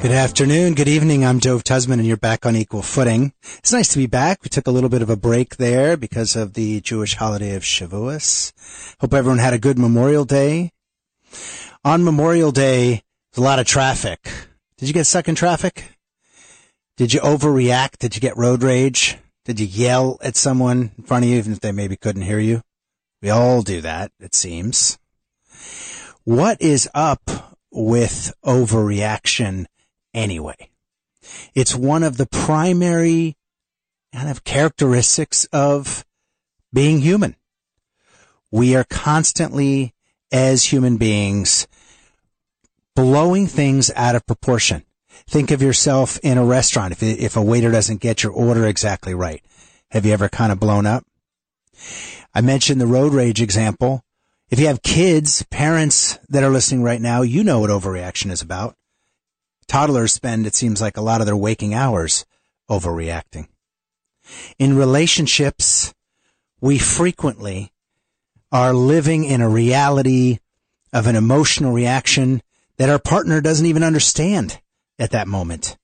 Good afternoon, good evening. I'm Dove Tusman, and you're back on equal footing. It's nice to be back. We took a little bit of a break there because of the Jewish holiday of Shavuos. Hope everyone had a good Memorial Day. On Memorial Day, there's a lot of traffic. Did you get stuck in traffic? Did you overreact? Did you get road rage? Did you yell at someone in front of you even if they maybe couldn't hear you? We all do that, it seems. What is up with overreaction anyway? It's one of the primary kind of characteristics of being human. We are constantly, as human beings, blowing things out of proportion. Think of yourself in a restaurant. If, if a waiter doesn't get your order exactly right, have you ever kind of blown up? I mentioned the road rage example. If you have kids, parents that are listening right now, you know what overreaction is about. Toddlers spend, it seems like, a lot of their waking hours overreacting. In relationships, we frequently are living in a reality of an emotional reaction that our partner doesn't even understand at that moment.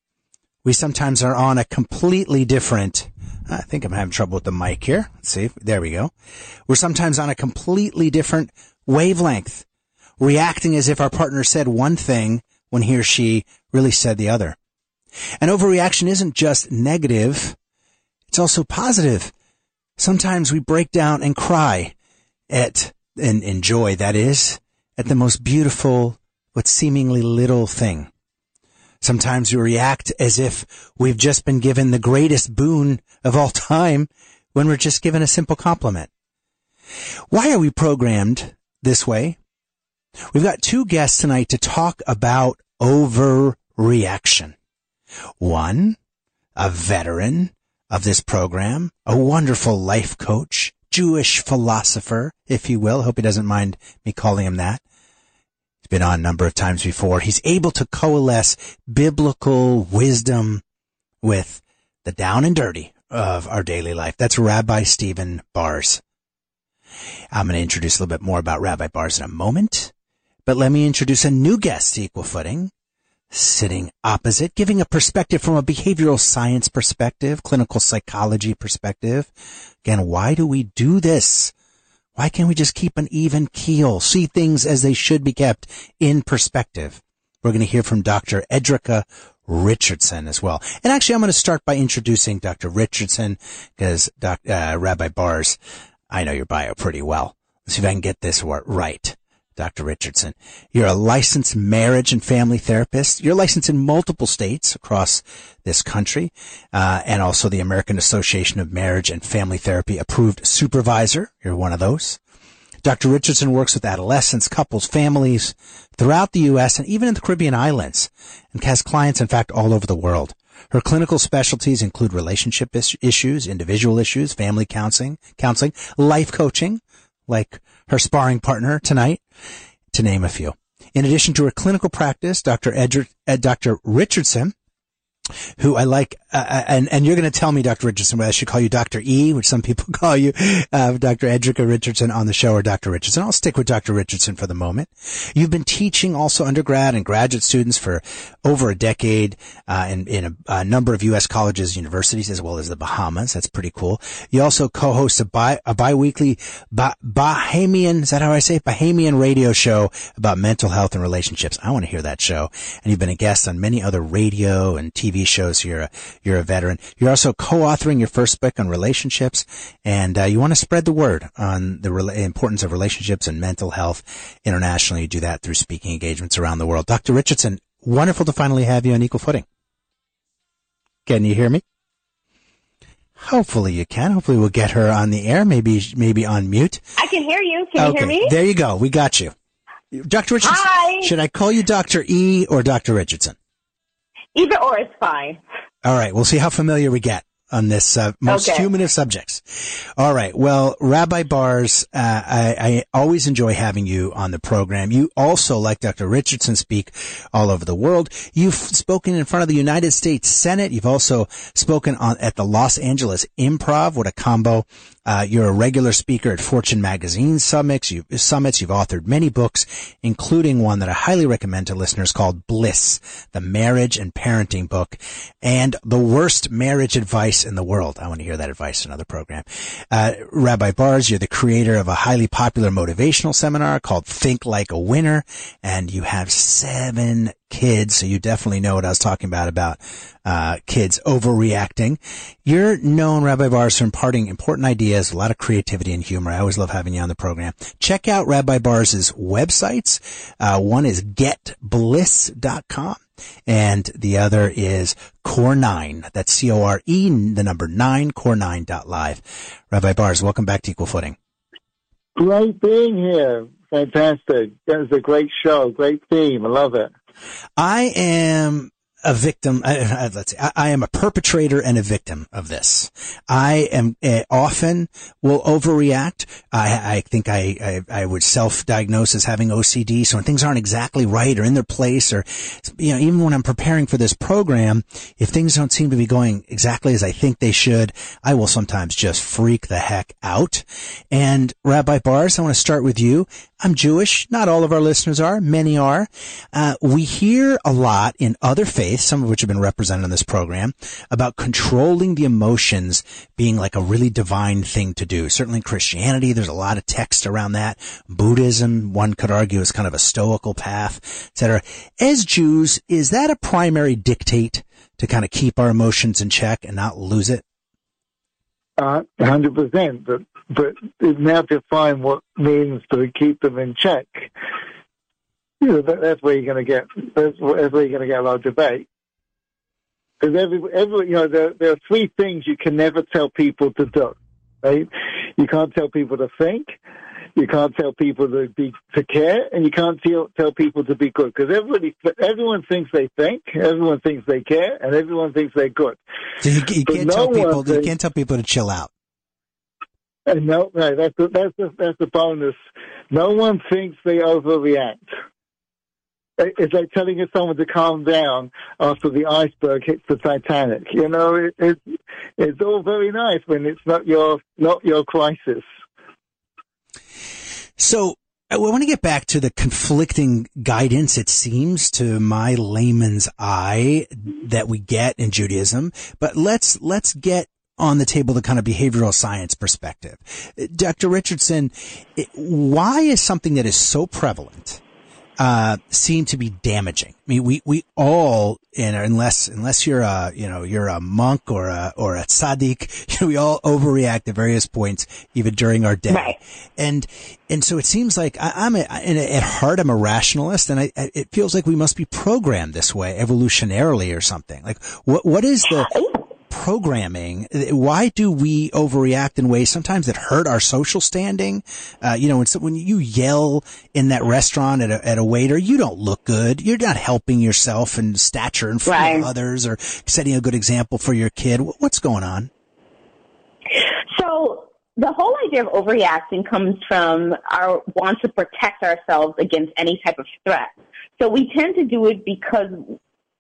We sometimes are on a completely different, I think I'm having trouble with the mic here. Let's see. There we go. We're sometimes on a completely different wavelength, reacting as if our partner said one thing when he or she really said the other. And overreaction isn't just negative. It's also positive. Sometimes we break down and cry at, and enjoy, that is, at the most beautiful, but seemingly little thing. Sometimes we react as if we've just been given the greatest boon of all time when we're just given a simple compliment. Why are we programmed this way? We've got two guests tonight to talk about overreaction. One, a veteran of this program, a wonderful life coach, Jewish philosopher, if you will. Hope he doesn't mind me calling him that. He's been on a number of times before. He's able to coalesce biblical wisdom with the down and dirty of our daily life. That's Rabbi Stephen Baars. I'm going to introduce a little bit more about Rabbi Baars in a moment, but let me introduce a new guest to Equal Footing, sitting opposite, giving a perspective from a behavioral science perspective, clinical psychology perspective. Again, why do we do this? Why can't we just keep an even keel, see things as they should be kept in perspective? We're going to hear from Dr. Edrika Richardson as well. And actually, I'm going to start by introducing Dr. Richardson because uh, Rabbi Baars, I know your bio pretty well. Let's see if I can get this right. Dr. Richardson. You're a licensed marriage and family therapist. You're licensed in multiple states across this country, uh, and also the American Association of Marriage and Family Therapy approved supervisor. You're one of those. Dr. Richardson works with adolescents, couples, families throughout the U.S. and even in the Caribbean islands, and has clients, in fact, all over the world. Her clinical specialties include relationship issues, individual issues, family counseling, counseling, life coaching, like her sparring partner tonight, to name a few. In addition to her clinical practice, Dr. Edger, uh, Dr. Richardson, who I like, uh, and and you're going to tell me, Dr. Richardson, whether I should call you Dr. E, which some people call you, uh, Dr. Edrica Richardson on the show, or Dr. Richardson. I'll stick with Dr. Richardson for the moment. You've been teaching also undergrad and graduate students for over a decade uh, in, in a, a number of U.S. colleges, and universities, as well as the Bahamas. That's pretty cool. You also co-host a, bi- a biweekly ba- Bahamian, is that how I say it? Bahamian radio show about mental health and relationships. I want to hear that show. And you've been a guest on many other radio and TV shows. You're a, you're a veteran. You're also co-authoring your first book on relationships and uh, you want to spread the word on the rela- importance of relationships and mental health internationally. You do that through speaking engagements around the world. Dr. Richardson, wonderful to finally have you on equal footing. Can you hear me? Hopefully you can. Hopefully we'll get her on the air. Maybe, maybe on mute. I can hear you. Can you hear me? There you go. We got you. Dr. Richardson, Hi. should I call you Dr. E or Dr. Richardson? Either or is fine. All right. We'll see how familiar we get. On this uh, most Okay. human of subjects. All right. Well, Rabbi Baars, uh, I, I always enjoy having you on the program. You also, like Dr. Richardson, speak all over the world. You've spoken in front of the United States Senate. You've also spoken on at the Los Angeles Improv. What a combo! Uh, you're a regular speaker at Fortune Magazine summits. You've, summits. You've authored many books, including one that I highly recommend to listeners called Bliss, the marriage and parenting book, and the worst marriage advice in the world. I want to hear that advice in another program. Uh, Rabbi Baars, you're the creator of a highly popular motivational seminar called Think Like a Winner, and you have seven kids, so you definitely know what I was talking about about uh, kids overreacting. You're known, Rabbi Baars, for imparting important ideas, a lot of creativity and humor. I always love having you on the program. Check out Rabbi Baars' websites. Uh, one is getbliss.com and the other is Core9. That's C-O-R-E, the number 9, core9.live. Rabbi Baars, welcome back to Equal Footing. Great being here. Fantastic. That was a great show. Great theme. I love it. I am a victim. Uh, let's see. I, I, am a perpetrator and a victim of this. I am uh, often will overreact. I, I think I, I, I would self-diagnose as having OCD. So when things aren't exactly right or in their place, or you know, even when I'm preparing for this program, if things don't seem to be going exactly as I think they should, I will sometimes just freak the heck out. And Rabbi Baars, I want to start with you. I'm Jewish. Not all of our listeners are. Many are. Uh, we hear a lot in other faiths, some of which have been represented in this program, about controlling the emotions being like a really divine thing to do. Certainly in Christianity, there's a lot of text around that. Buddhism, one could argue, is kind of a stoical path, etc. As Jews, is that a primary dictate to kind of keep our emotions in check and not lose it? Uh, 100%. But, but now define what means to keep them in check. You know, that, that's where you're going to get, that's, that's where you're going to get a lot of debate. Because every, every, you know, there, there are three things you can never tell people to do, right? You can't tell people to think, you can't tell people to be to care, and you can't tell tell people to be good because everybody, everyone thinks they think, everyone thinks they care, and everyone thinks they're good. So you, you can't no tell people one you can't tell people to chill out. And no, no, that's the, that's the, that's the bonus. No one thinks they overreact. It- It's like telling someone to calm down after the iceberg hits the Titanic. You know, it, it, it's all very nice when it's not your not your crisis. So I want to get back to the conflicting guidance, it seems, to my layman's eye that we get in Judaism. But let's, let's get on the table the kind of behavioral science perspective. Dr. Richardson, why is something that is so prevalent, uh, seem to be damaging? I mean, we, we all, and unless, unless you're a, you know, you're a monk or a, or a tzaddik, we all overreact at various points, even during our day. Right. And, and so it seems like I, I'm a, in at heart, I'm a rationalist and I- it feels like we must be programmed this way evolutionarily or something. Like what, what is the programming? Why do we overreact in ways sometimes that hurt our social standing? Uh, you know, when, so- when you yell in that restaurant at a, at a waiter, you don't look good. You're not helping yourself in stature in front Right. of others or setting a good example for your kid. What's going on? So the whole idea of overreacting comes from our want to protect ourselves against any type of threat. So we tend to do it because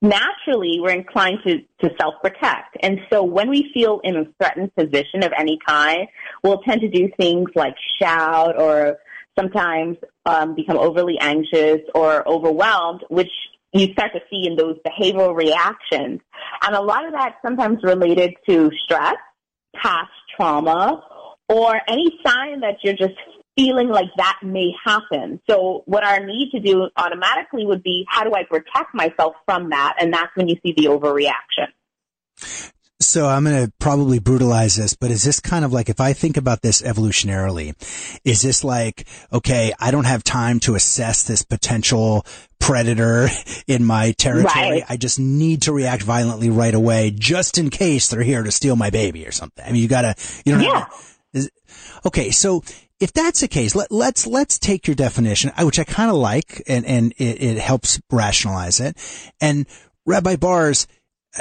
naturally we're inclined to, to self-protect. And so when we feel in a threatened position of any kind, we'll tend to do things like shout or sometimes um, become overly anxious or overwhelmed, which you start to see in those behavioral reactions. And a lot of that sometimes related to stress, past trauma, or any sign that you're just feeling like that may happen. So what our need to do automatically would be, how do I protect myself from that? And that's when you see the overreaction. So I'm going to probably brutalize this, but is this kind of like, if I think about this evolutionarily, is this like, okay, I don't have time to assess this potential predator in my territory. Right. I just need to react violently right away just in case they're here to steal my baby or something. I mean, you gotta, you don't Yeah. have, is, okay. So if that's the case, let, let's, let's take your definition, which I kind of like and, and it, it helps rationalize it. And Rabbi Baars,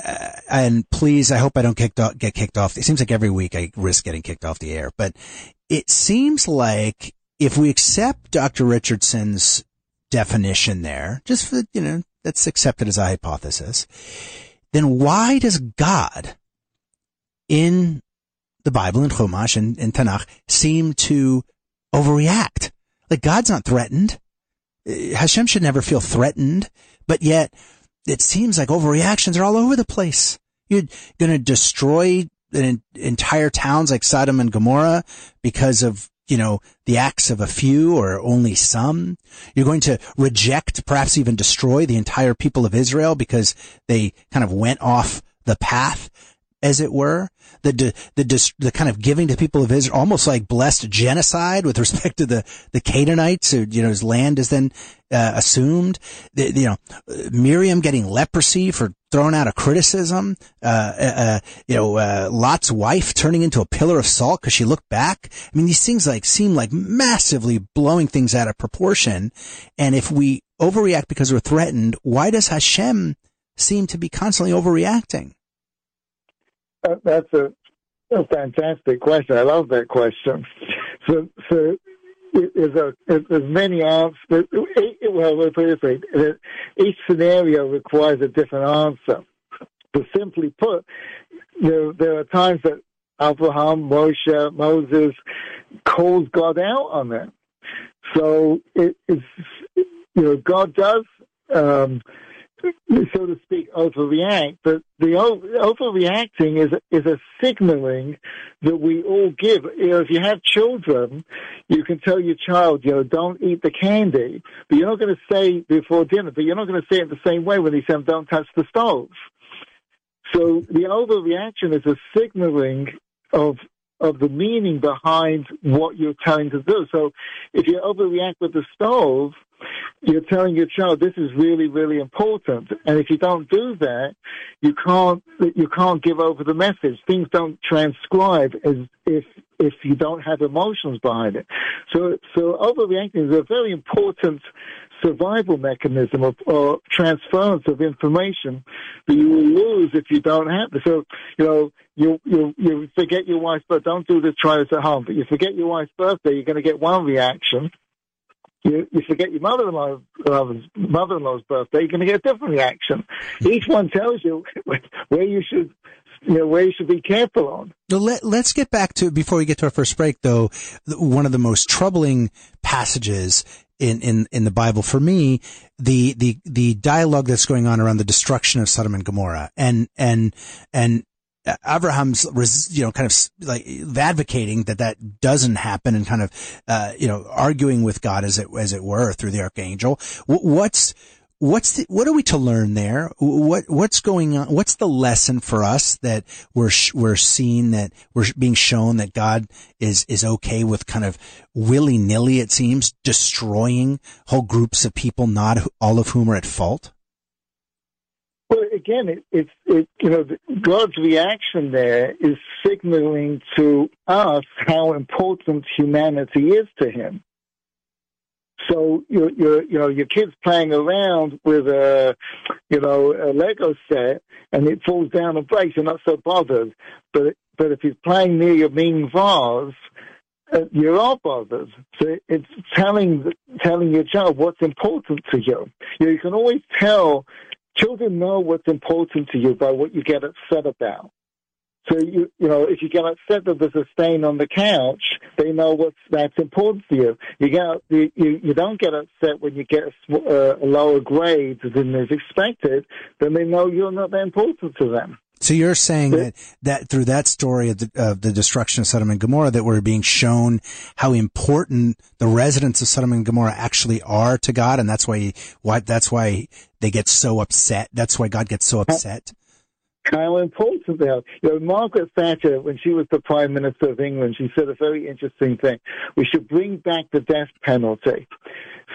uh, and please, I hope I don't kicked off, get kicked off. It seems like every week I risk getting kicked off the air, but it seems like if we accept Dr. Richardson's definition there, just for, you know, that's accepted as a hypothesis, then why does God in the Bible and Chumash and in Tanakh seem to overreact? Like God's not threatened. Uh, Hashem should never feel threatened, but yet it seems like overreactions are all over the place. You're going to destroy an entire towns like Sodom and Gomorrah because of, you know, the acts of a few or only some. You're going to reject, perhaps even destroy the entire people of Israel because they kind of went off the path, as it were the the the kind of giving to people of Israel, almost like blessed genocide with respect to the the Canaanites, who you know his land is then uh, assumed. The, you know, Miriam getting leprosy for throwing out a criticism. Uh, uh, uh you know, uh, Lot's wife turning into a pillar of salt because she looked back. I mean, these things like seem like massively blowing things out of proportion. And if we overreact because we're threatened, why does Hashem seem to be constantly overreacting? That's a, a fantastic question. I love that question. So, so there's a there's many answers. Well, let's put it this way: each scenario requires a different answer. But simply put, there there are times that Abraham, Moshe, Moses calls God out on them. So it's you know God does um, so to speak, overreact. But the overreacting is is a signaling that we all give. You know, if you have children, you can tell your child, you know, don't eat the candy, but you're not going to say before dinner. But you're not going to say it the same way when you say, don't touch the stove. So the overreaction is a signaling of of the meaning behind what you're telling to do. So if you overreact with the stove, you're telling your child this is really, really important. And if you don't do that, you can't you can't give over the message. Things don't transcribe as if if you don't have emotions behind it. So so overreacting is a very important survival mechanism of or transference of information that you will lose if you don't have it. So, you know, you, you, you forget your wife's birthday. Don't do this, try this at home. But you forget your wife's birthday, you're going to get one reaction. You, you forget your mother-in-law's, uh, mother-in-law's birthday, you're going to get a different reaction. Each one tells you where you should you know, where you should be careful on. let, let's get back to, before we get to our first break though, one of the most troubling passages in, in, in the Bible for me, the, the, the dialogue that's going on around the destruction of Sodom and Gomorrah and, and, and Abraham's, you know, kind of like advocating that that doesn't happen and kind of, uh, you know, arguing with God as it, as it were through the archangel. What's, what's the, what are we to learn there? What what's going on? What's the lesson for us that we're we're seeing that we're being shown that God is is okay with kind of willy nilly it seems destroying whole groups of people, not all of whom are at fault. Well, again, it, it's it, you know God's reaction there is signaling to us how important humanity is to Him. So your your you know your kid's playing around with a you know a Lego set and it falls down and breaks. You're not so bothered. But but if he's playing near your Ming vase, uh, you're all bothered. So it's telling telling your child what's important to you. You, know, you can always tell children know what's important to you by what you get upset about. So you you know if you get upset that there's a stain on the couch, they know what's that's important to you. You get you you, don't get upset when you get a, uh, a lower grade than is expected. Then they know you're not that important to them. So you're saying that, that through that story of the, of the destruction of Sodom and Gomorrah, that we're being shown how important the residents of Sodom and Gomorrah actually are to God, and that's why why that's why they get so upset. That's why God gets so upset how important they are. You know, Margaret Thatcher, when she was the Prime Minister of England, she said a very interesting thing. We should bring back the death penalty.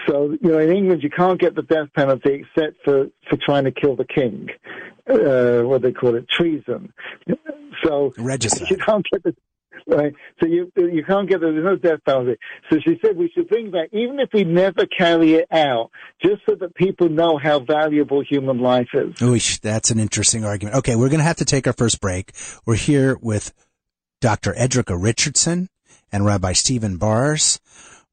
So, you know, in England, you can't get the death penalty except for, for trying to kill the king. Uh, what they call it, treason. So, Regicide. you can't get the, Right. So you you can't get there. there's no death penalty. So she said we should think that even if we never carry it out, just so that people know how valuable human life is. Ooh, that's an interesting argument. Okay, we're going to have to take our first break. We're here with Dr. Edrica Richardson and Rabbi Stephen Baars.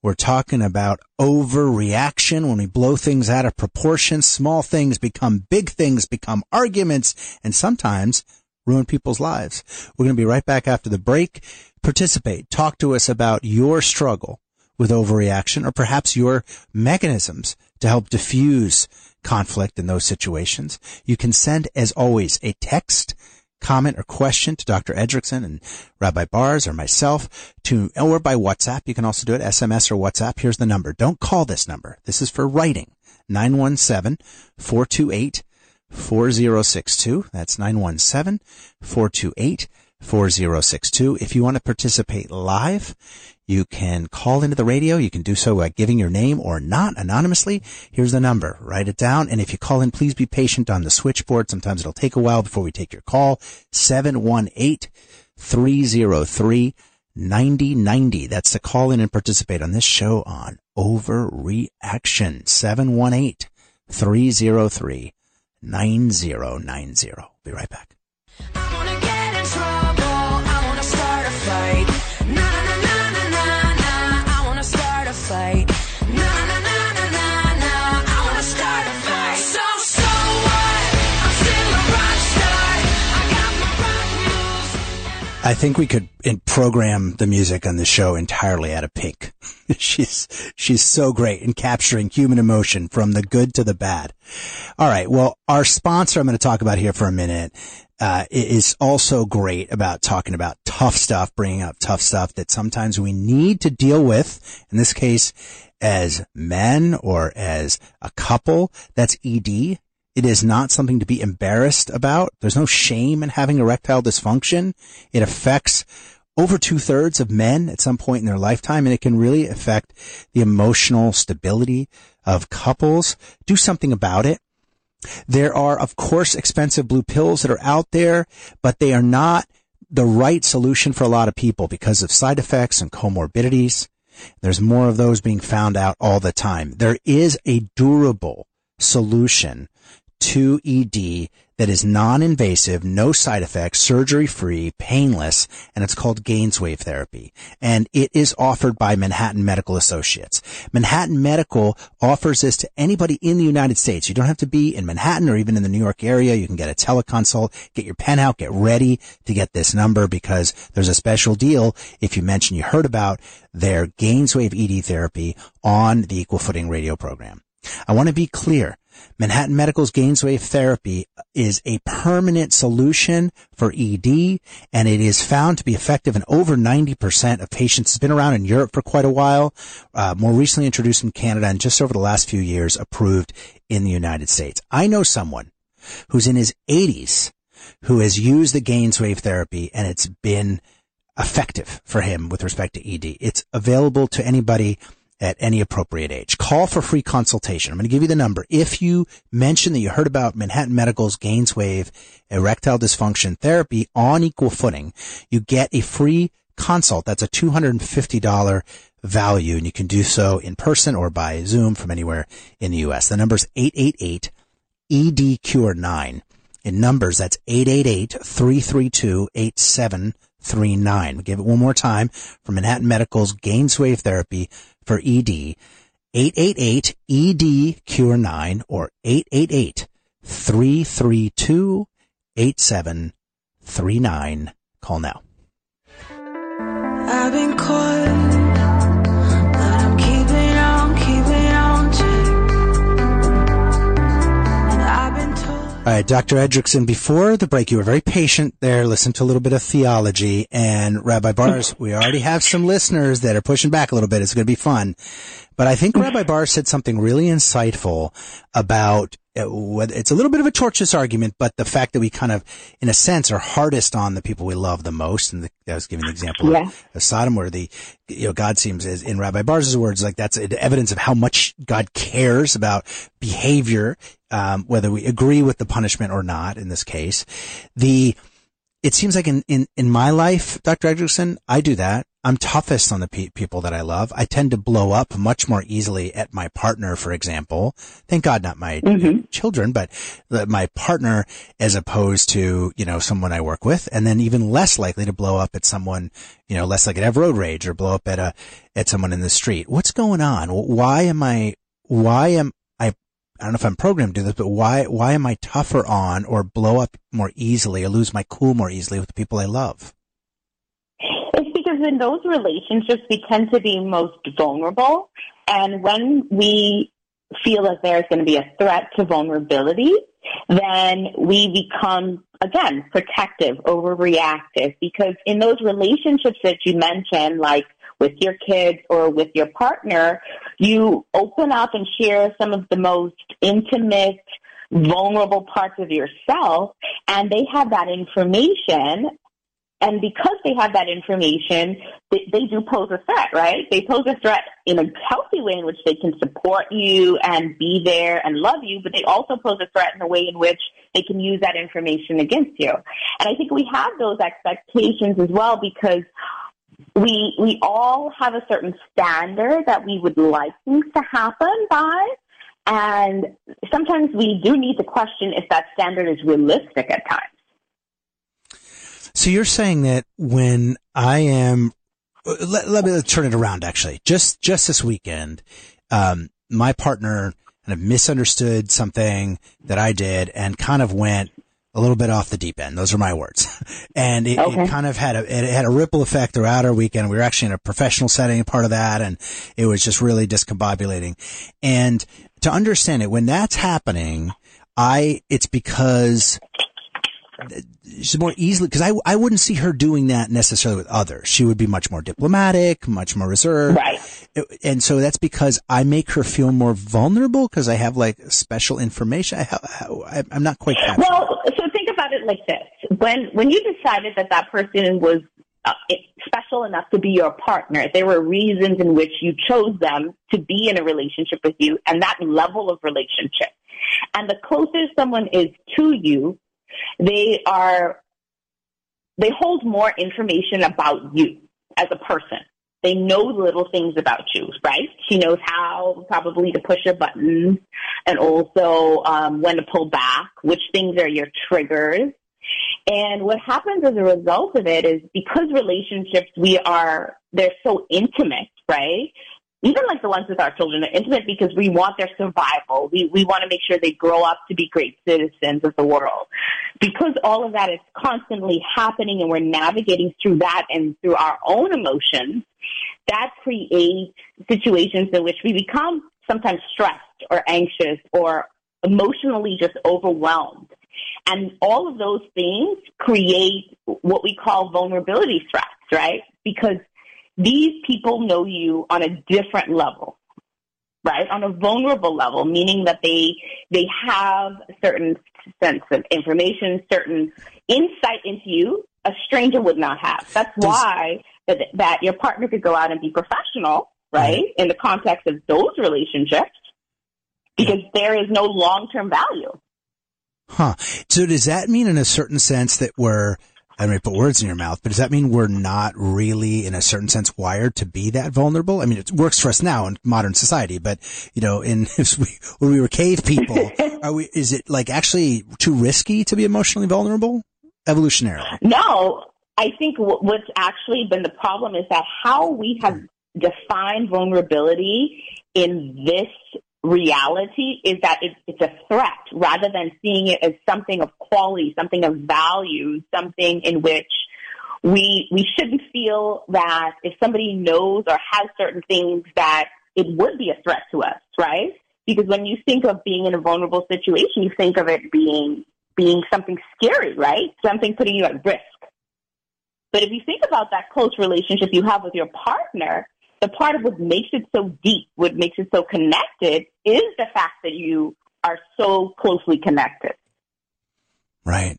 We're talking about overreaction when we blow things out of proportion. Small things become big things, become arguments, and sometimes ruin people's lives. We're going to be right back after the break. Participate. Talk to us about your struggle with overreaction or perhaps your mechanisms to help diffuse conflict in those situations. You can send, as always, a text comment or question to Dr. Edrickson and Rabbi Baars or myself to, or by WhatsApp. You can also do it SMS or WhatsApp. Here's the number. Don't call this number. This is for writing. 917-428-4062. That's 917-428-4062. If you want to participate live, you can call into the radio. You can do so by giving your name or not anonymously. Here's the number. Write it down. And if you call in, please be patient on the switchboard. Sometimes it'll take a while before we take your call. 718-303-9090. That's to call in and participate on this show on overreaction. 718-303-9090. Be right back. I think we could program the music on the show entirely out of Pink. she's she's so great in capturing human emotion from the good to the bad. All right, well, our sponsor I'm going to talk about here for a minute uh, is also great about talking about tough stuff, bringing up tough stuff that sometimes we need to deal with. In this case, as men or as a couple, that's ED. It is not something to be embarrassed about. There's no shame in having erectile dysfunction. It affects over two thirds of men at some point in their lifetime, and it can really affect the emotional stability of couples. Do something about it. There are, of course, expensive blue pills that are out there, but they are not the right solution for a lot of people because of side effects and comorbidities. There's more of those being found out all the time. There is a durable solution to ED that is non-invasive, no side effects, surgery-free, painless, and it's called Gainswave therapy. And it is offered by Manhattan Medical Associates. Manhattan Medical offers this to anybody in the United States. You don't have to be in Manhattan or even in the New York area. You can get a teleconsult, get your pen out, get ready to get this number because there's a special deal if you mention you heard about their Gainswave ED therapy on the Equal Footing radio program. I want to be clear. Manhattan Medical's Gainswave therapy is a permanent solution for ED and it is found to be effective in over 90% of patients. It's been around in Europe for quite a while, uh, more recently introduced in Canada and just over the last few years approved in the United States. I know someone who's in his 80s who has used the Gainswave therapy and it's been effective for him with respect to ED. It's available to anybody at any appropriate age. Call for free consultation. I'm going to give you the number. If you mention that you heard about Manhattan Medical's Gainswave erectile dysfunction therapy on equal footing, you get a free consult. That's a $250 value and you can do so in person or by Zoom from anywhere in the U.S. The number is 888 ED Cure 9. In numbers, that's 888-332-8739. We'll give it one more time from Manhattan Medical's Gainswave therapy for ED. 888 ED Cure 9 or 888 332 8739. Call now. All right, Dr. Edrickson, before the break, you were very patient there, listened to a little bit of theology, and Rabbi Baars, we already have some listeners that are pushing back a little bit. It's going to be fun. But I think Rabbi Baars said something really insightful about uh, it's a little bit of a tortuous argument, but the fact that we kind of, in a sense, are hardest on the people we love the most. And the, I was giving the example Yeah. of, of Sodom, where the, you know, God seems, as in Rabbi Baars' words, like that's evidence of how much God cares about behavior, um, whether we agree with the punishment or not in this case. The, it seems like in, in, in my life, Dr. Edgerson, I do that. I'm toughest on the pe- people that I love. I tend to blow up much more easily at my partner, for example. Thank God not my Mm-hmm. children, but the, my partner as opposed to, you know, someone I work with. And then even less likely to blow up at someone, you know, less likely to have road rage or blow up at a, at someone in the street. What's going on? Why am I, why am I, don't know if I'm programmed to do this, but why, why am I tougher on or blow up more easily or lose my cool more easily with the people I love? It's because in those relationships, we tend to be most vulnerable. And when we feel that there's going to be a threat to vulnerability, then we become, again, protective, overreactive. Because in those relationships that you mentioned, like with your kids or with your partner, you open up and share some of the most intimate, vulnerable parts of yourself, and they have that information and because they have that information, they, they do pose a threat, right? They pose a threat in a healthy way in which they can support you and be there and love you, but they also pose a threat in a way in which they can use that information against you. And I think we have those expectations as well because we we all have a certain standard that we would like things to happen by. And sometimes we do need to question if that standard is realistic at times. So you're saying that when I am, let, let me turn it around actually. Just, just this weekend, um, my partner kind of misunderstood something that I did and kind of went a little bit off the deep end. Those are my words. And it, Okay. it kind of had a, it had a ripple effect throughout our weekend. We were actually in a professional setting, part of that, and it was just really discombobulating. And to understand it, when that's happening, I, it's because she's more easily because I I wouldn't see her doing that necessarily with others. She would be much more diplomatic, much more reserved, Right. And so that's because I make her feel more vulnerable because I have like special information. I, I, I'm not quite. Well, so think about it like this: when when you decided that that person was uh, special enough to be your partner, there were reasons in which you chose them to be in a relationship with you, and that level of relationship. And the closer someone is to you, they are they hold more information about you as a person. They know little things about you, right? She knows how probably to push your buttons and also um, when to pull back, which things are your triggers. And what happens as a result of it is because relationships, we are, they're so intimate, right? Even like the ones with our children are intimate because we want their survival. We, we want to make sure they grow up to be great citizens of the world. Because all of that is constantly happening and we're navigating through that and through our own emotions, that creates situations in which we become sometimes stressed or anxious or emotionally just overwhelmed. And all of those things create what we call vulnerability threats, right? Because these people know you on a different level, right? On a vulnerable level, meaning that they they have a certain sense of information, certain insight into you a stranger would not have. That's why that, that your partner could go out and be professional, mm-hmm. right? In the context of those relationships, because there is no long term value. Huh. So does that mean in a certain sense that we're, I don't mean put words in your mouth, but does that mean we're not really in a certain sense wired to be that vulnerable? I mean, it works for us now in modern society, but you know, in, if we, when we were cave people, are we, is it like actually too risky to be emotionally vulnerable? Evolutionarily. No, I think what's actually been the problem is that how we have hmm. defined vulnerability in this reality is that it, it's a threat rather than seeing it as something of quality, something of value, something in which we we shouldn't feel that if somebody knows or has certain things that it would be a threat to us, right? Because when you think of being in a vulnerable situation, you think of it being being something scary, right? Something putting you at risk. But if you think about that close relationship you have with your partner, the part of what makes it so deep, what makes it so connected, is the fact that you are so closely connected. Right.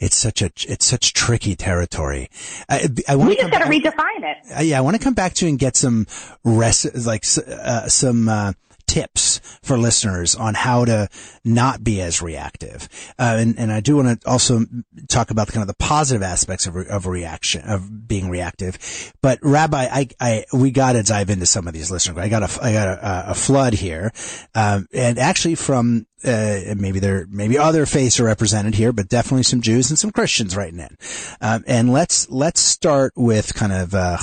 It's such a, it's such tricky territory. I, I want We to just got to redefine it. Uh, yeah, I want to come back to you and get some res- like uh, some uh, tips for listeners on how to not be as reactive. Uh, and, and I do want to also talk about the kind of the positive aspects of, re- of reaction, of being reactive. But Rabbi, I, I, we got to dive into some of these listeners. I got a, I got a, a flood here. Um, and actually from, uh, maybe there, maybe other faiths are represented here, but definitely some Jews and some Christians writing in. Um, and let's, let's start with kind of, uh,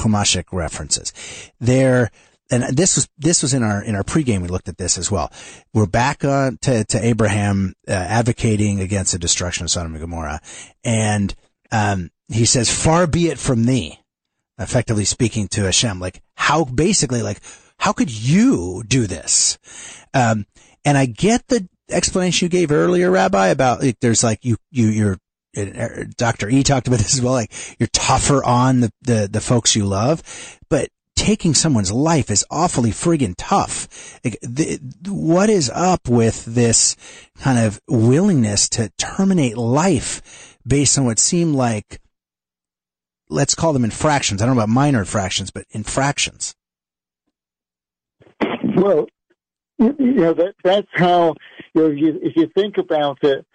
references. There, and this was this was in our in our pregame. We looked at this as well. We're back uh, to to Abraham uh, advocating against the destruction of Sodom and Gomorrah, and um, he says, "Far be it from thee," effectively speaking to Hashem. Like how basically like how could you do this? Um, and I get the explanation you gave earlier, Rabbi, about like, there's like you you you're uh, Dr. E talked about this as well. Like you're tougher on the, the, the folks you love, but taking someone's life is awfully friggin' tough. What is up with this kind of willingness to terminate life based on what seem like, let's call them infractions. I don't know about minor infractions, but infractions. Well, you know that that's how you know if you, if you think about it,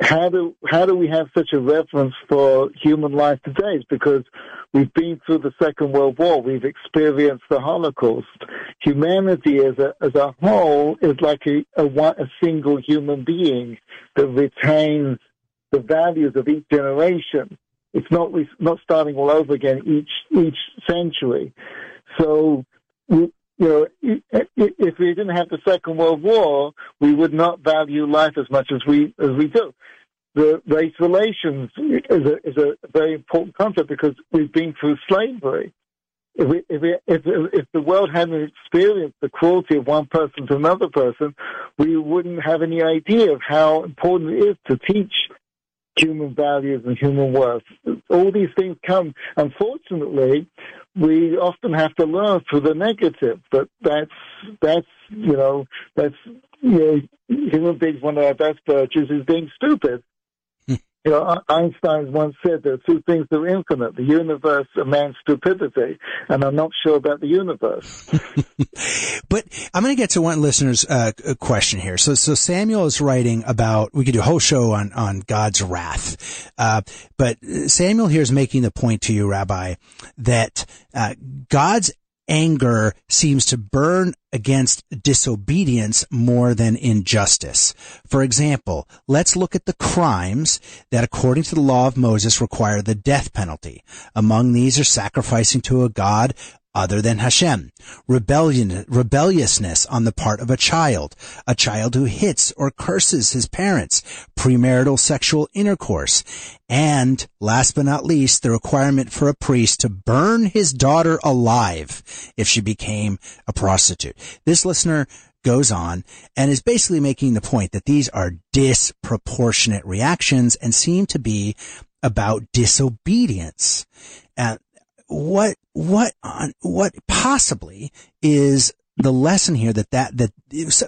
how do how do we have such a reverence for human life today? It's because we've been through the Second World War, we've experienced the Holocaust. Humanity as a as a whole is like a a, a single human being that retains the values of each generation. It's not not starting all over again each each century. So you know, if we didn't have the Second World War, we would not value life as much as we as we do. The race relations is a, is a very important concept because we've been through slavery. If, we, if, we, if, if the world hadn't experienced the cruelty of one person to another person, we wouldn't have any idea of how important it is to teach human values and human worth. All these things come. Unfortunately, we often have to learn through the negative, but that's that's you know that's you know human beings one of our best virtues is being stupid. You know, Einstein once said there are two things that are infinite, the universe and man's stupidity, and I'm not sure about the universe. but I'm going to get to one listener's uh, question here. So, so Samuel is writing about, we could do a whole show on, on God's wrath. Uh, but Samuel here is making the point to you, Rabbi, that uh, God's anger seems to burn against disobedience more than injustice. For example, let's look at the crimes that according to the law of Moses require the death penalty. Among these are sacrificing to a god other than Hashem, rebellion, rebelliousness on the part of a child, a child who hits or curses his parents, premarital sexual intercourse, and last but not least, the requirement for a priest to burn his daughter alive if she became a prostitute. This listener goes on and is basically making the point that these are disproportionate reactions and seem to be about disobedience. And what what on what possibly is the lesson here that that that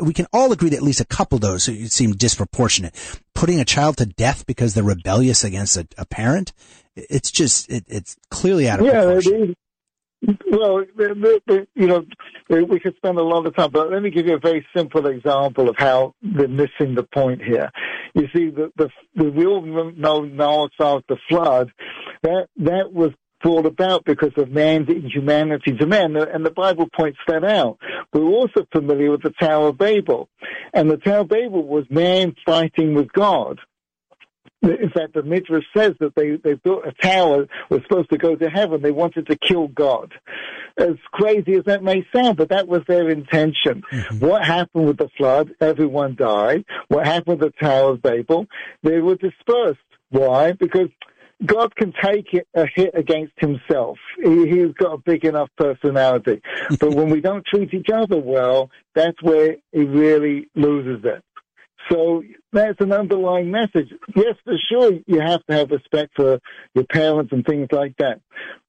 we can all agree that at least a couple of those seem disproportionate. Putting a child to death because they're rebellious against a, a parent, it's just it, it's clearly out of yeah, proportion. Well, you know, we could spend a lot of time, but let me give you a very simple example of how they're missing the point here. You see, the the, the real know Noah's Ark, the flood, that that was brought about because of man's inhumanity to man, and the Bible points that out. We're also familiar with the Tower of Babel, and the Tower of Babel was man fighting with God. In fact, the Midrash says that they, they built a tower, was supposed to go to heaven. They wanted to kill God. As crazy as that may sound, but that was their intention. Mm-hmm. What happened with the flood? Everyone died. What happened with the Tower of Babel? They were dispersed. Why? Because God can take a hit against himself. He, has got a big enough personality. but when we don't treat each other well, that's where he really loses it. So that's an underlying message. Yes, for sure, you have to have respect for your parents and things like that.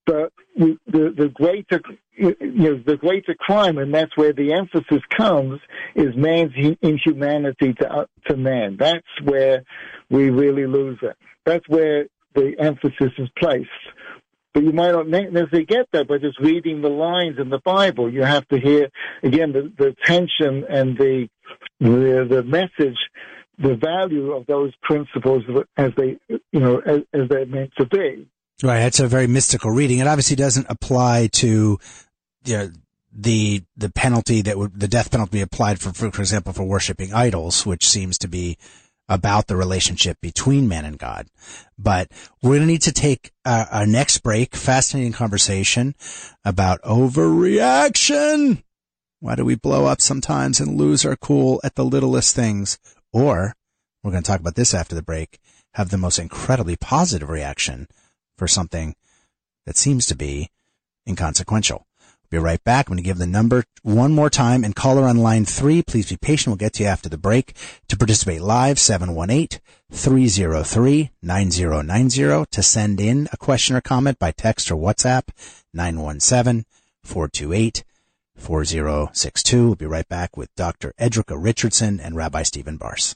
But the, the greater, you know, the greater crime, and that's where the emphasis comes, is man's inhumanity to, uh, to man. That's where we really lose it. That's where the emphasis is placed. but you might not necessarily get that by just reading the lines in the Bible. You have to hear again the, the tension and the the the message, the value of those principles as they you know as, as they're meant to be. Right, it's a very mystical reading. It obviously doesn't apply to you know, the the penalty that would the death penalty applied for, for for example for worshiping idols, which seems to be about the relationship between man and God. But we're going to need to take uh, our next break. Fascinating conversation about overreaction. Why do we blow up sometimes and lose our cool at the littlest things? Or we're going to talk about this after the break. Have the most incredibly positive reaction for something that seems to be inconsequential. Be right back. I'm going to give the number one more time and caller on line three. Please be patient. We'll get to you after the break. To participate live, 718-303-9090. To send in a question or comment by text or WhatsApp, 917-428-4062. We'll be right back with Dr. Edrica Richardson and Rabbi Stephen Baars.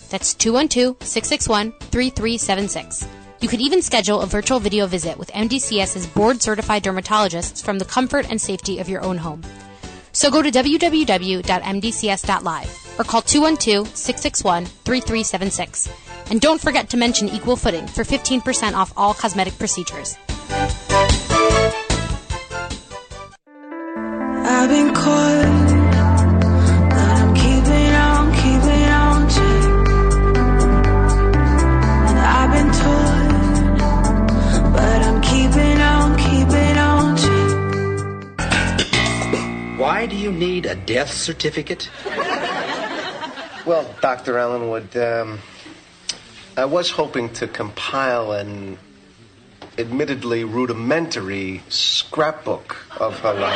That's 212-661-3376. You can even schedule a virtual video visit with MDCS's board certified dermatologists from the comfort and safety of your own home. So go to www.mdcs.live or call 212-661-3376. And don't forget to mention Equal Footing for 15% off all cosmetic procedures. I've been caught, you need a death certificate? Well, Dr. Ellenwood, um, I was hoping to compile an admittedly rudimentary scrapbook of her life.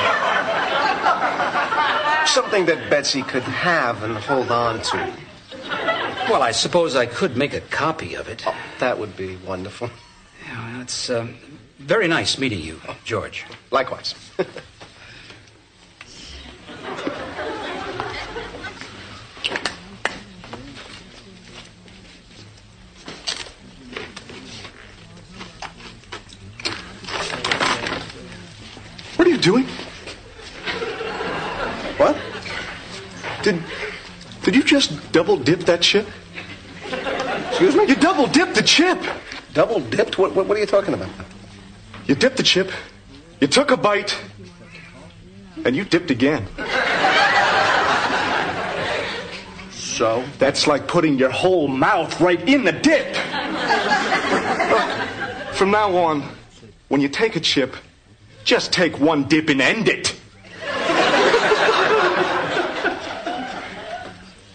Something that Betsy could have and hold on to. Well, I suppose I could make a copy of it. Oh, that would be wonderful. Yeah, well, it's uh, very nice meeting you, George. Likewise. What are you doing? What? Did did you just double dip that chip? Excuse me? You double dipped the chip. Double dipped? What, what, what are you talking about? You dipped the chip, you took a bite, and you dipped again. So? That's like putting your whole mouth right in the dip. Look, from now on, when you take a chip, just take one dip and end it.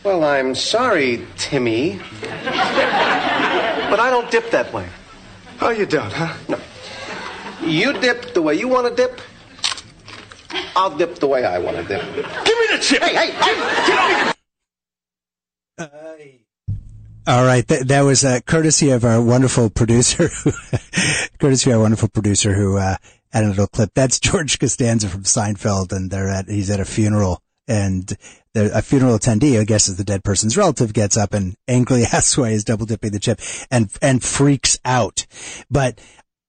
Well, I'm sorry, Timmy. But I don't dip that way. Oh, you don't, huh? No. You dip the way you want to dip. I'll dip the way I want to dip. Give me the chip! Hey, hey, hey! Get off! All right, that, that was uh, courtesy of our wonderful producer, courtesy of our wonderful producer who uh, added a little clip. That's George Costanza from Seinfeld, and they're at he's at a funeral, and a funeral attendee, I guess, is the dead person's relative, gets up and angrily asks why he's double dipping the chip, and and freaks out. But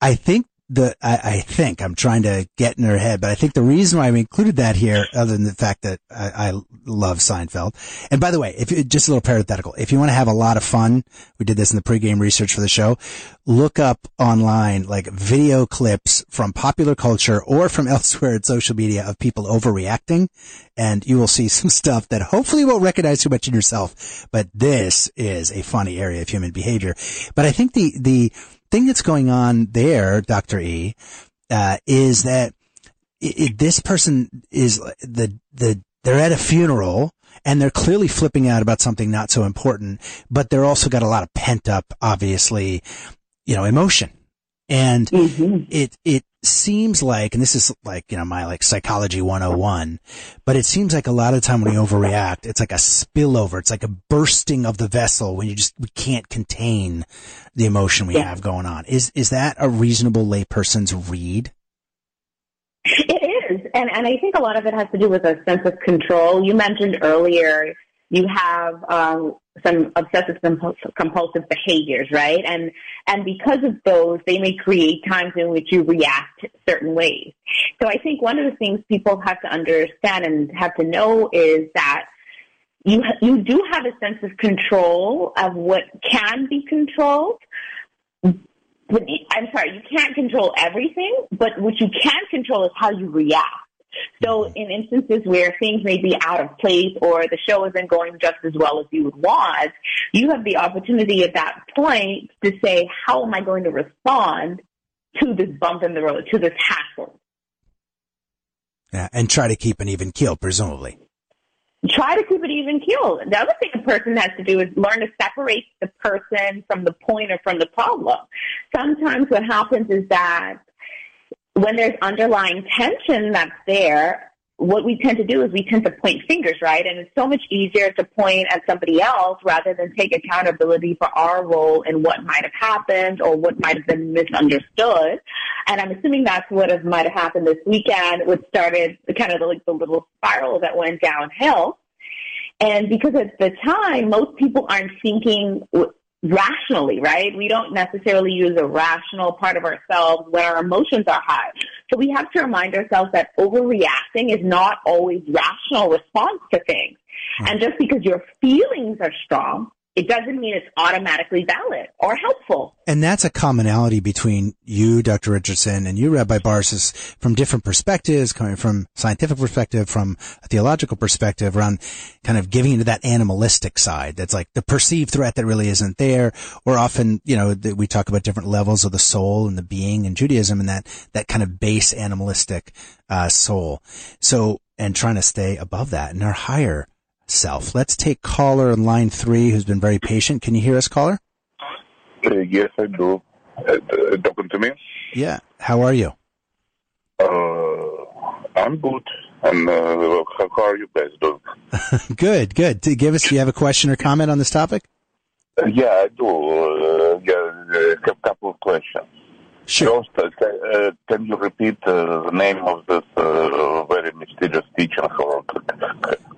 I think the, I, I think I'm trying to get in her head, but I think the reason why we included that here, other than the fact that I, I love Seinfeld. And by the way, if you, just a little parenthetical, if you want to have a lot of fun, we did this in the pregame research for the show. Look up online, like video clips from popular culture or from elsewhere in social media of people overreacting. And you will see some stuff that hopefully you won't recognize too much in yourself. But this is a funny area of human behavior. But I think the, the, thing that's going on there, Dr. E, uh, is that it, it, this person is the, the, they're at a funeral and they're clearly flipping out about something not so important, but they're also got a lot of pent up, obviously, you know, emotion. And Mm-hmm. it, it seems like, and this is like, you know, my like psychology 101, but it seems like a lot of the time when we overreact, it's like a spillover. It's like a bursting of the vessel when you just, we can't contain the emotion we Yeah. have going on. Is, is that a reasonable layperson's read? It is, and and I think a lot of it has to do with a sense of control. You mentioned earlier you have um, some obsessive compulsive, behaviors, right? And and because of those, they may create times in which you react certain ways. So I think one of the things people have to understand and have to know is that you you do have a sense of control of what can be controlled. I'm sorry, you can't control everything, but what you can control is how you react. So mm-hmm. in instances where things may be out of place or the show isn't going just as well as you would want, you have the opportunity at that point to say, how am I going to respond to this bump in the road, to this hassle? Yeah. And try to keep an even keel, presumably. try to keep it even keel. The other thing a person has to do is learn to separate the person from the point or from the problem. Sometimes what happens is that when there's underlying tension that's there, what we tend to do is we tend to point fingers, right? And it's so much easier to point at somebody else rather than take accountability for our role in what might have happened or what might have been misunderstood. And I'm assuming that's what might have happened this weekend, which started kind of the, like the little spiral that went downhill. And because at the time, most people aren't thinking rationally, right? We don't necessarily use a rational part of ourselves when our emotions are high. So we have to remind ourselves that overreacting is not always rational response to things. Hmm. And just because your feelings are strong, it doesn't mean it's automatically valid or helpful. And that's a commonality between you, Dr. Richardson, and you, Rabbi Baars, is from different perspectives, coming from scientific perspective, from a theological perspective, around kind of giving into that animalistic side. That's like the perceived threat that really isn't there. Or often, you know, that we talk about different levels of the soul and the being in Judaism and that, that kind of base animalistic, uh, soul. So, and trying to stay above that and are higher self. Let's take caller on line three who's been very patient. Can you hear us, caller? Uh, yes, I do. Uh, talking to me? Yeah. How are you? Uh, I'm good. And uh, how, how are you guys doing? Good, good. To give us, do you have a question or comment on this topic? Uh, yeah, I do. Uh, yeah, a couple of questions. Sure. First, uh, uh, can you repeat uh, the name of this uh, very mysterious teaching or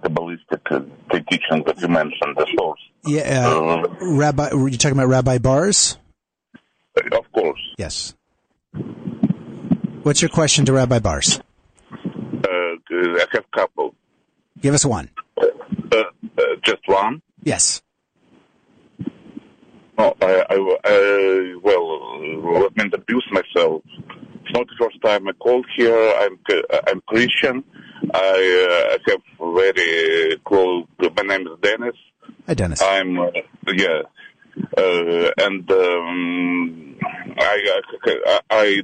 Kabbalistic uh, teaching that you mentioned, the source? Yeah, uh, Rabbi, were you talking about Rabbi Baars? of course. Yes. What's your question to Rabbi Baars? Uh, I have a couple. Give us one. Uh, uh, just one? Yes. No, I, I, I well, let me introduce myself. It's not the first time I called here. I'm I'm Christian. I uh, I have very close. My name is Dennis. Hi, Dennis. I'm uh, yeah, uh, and um, I, I I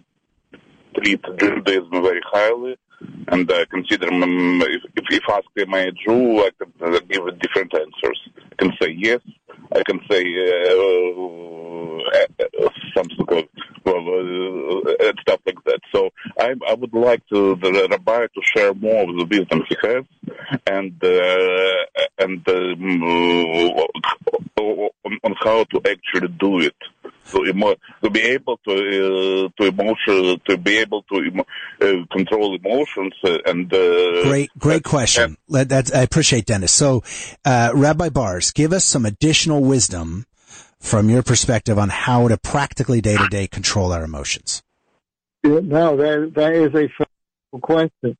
treat Judaism very highly, and I consider um, if, if asked am I a Jew, I can give different answers. I can say yes. I can say uh, uh, something like well uh, and stuff like that. So I I would like to the rabbi to share more of the wisdom he has, and uh, and um, on, on how to actually do it. So emo- to be able to uh, to emotion to be able to emo- uh, control emotions uh, and uh, Great, great question. That's, I appreciate Dennis. So, uh, Rabbi Baars, give us some additional wisdom from your perspective on how to practically day to day control our emotions. No, that that is a question.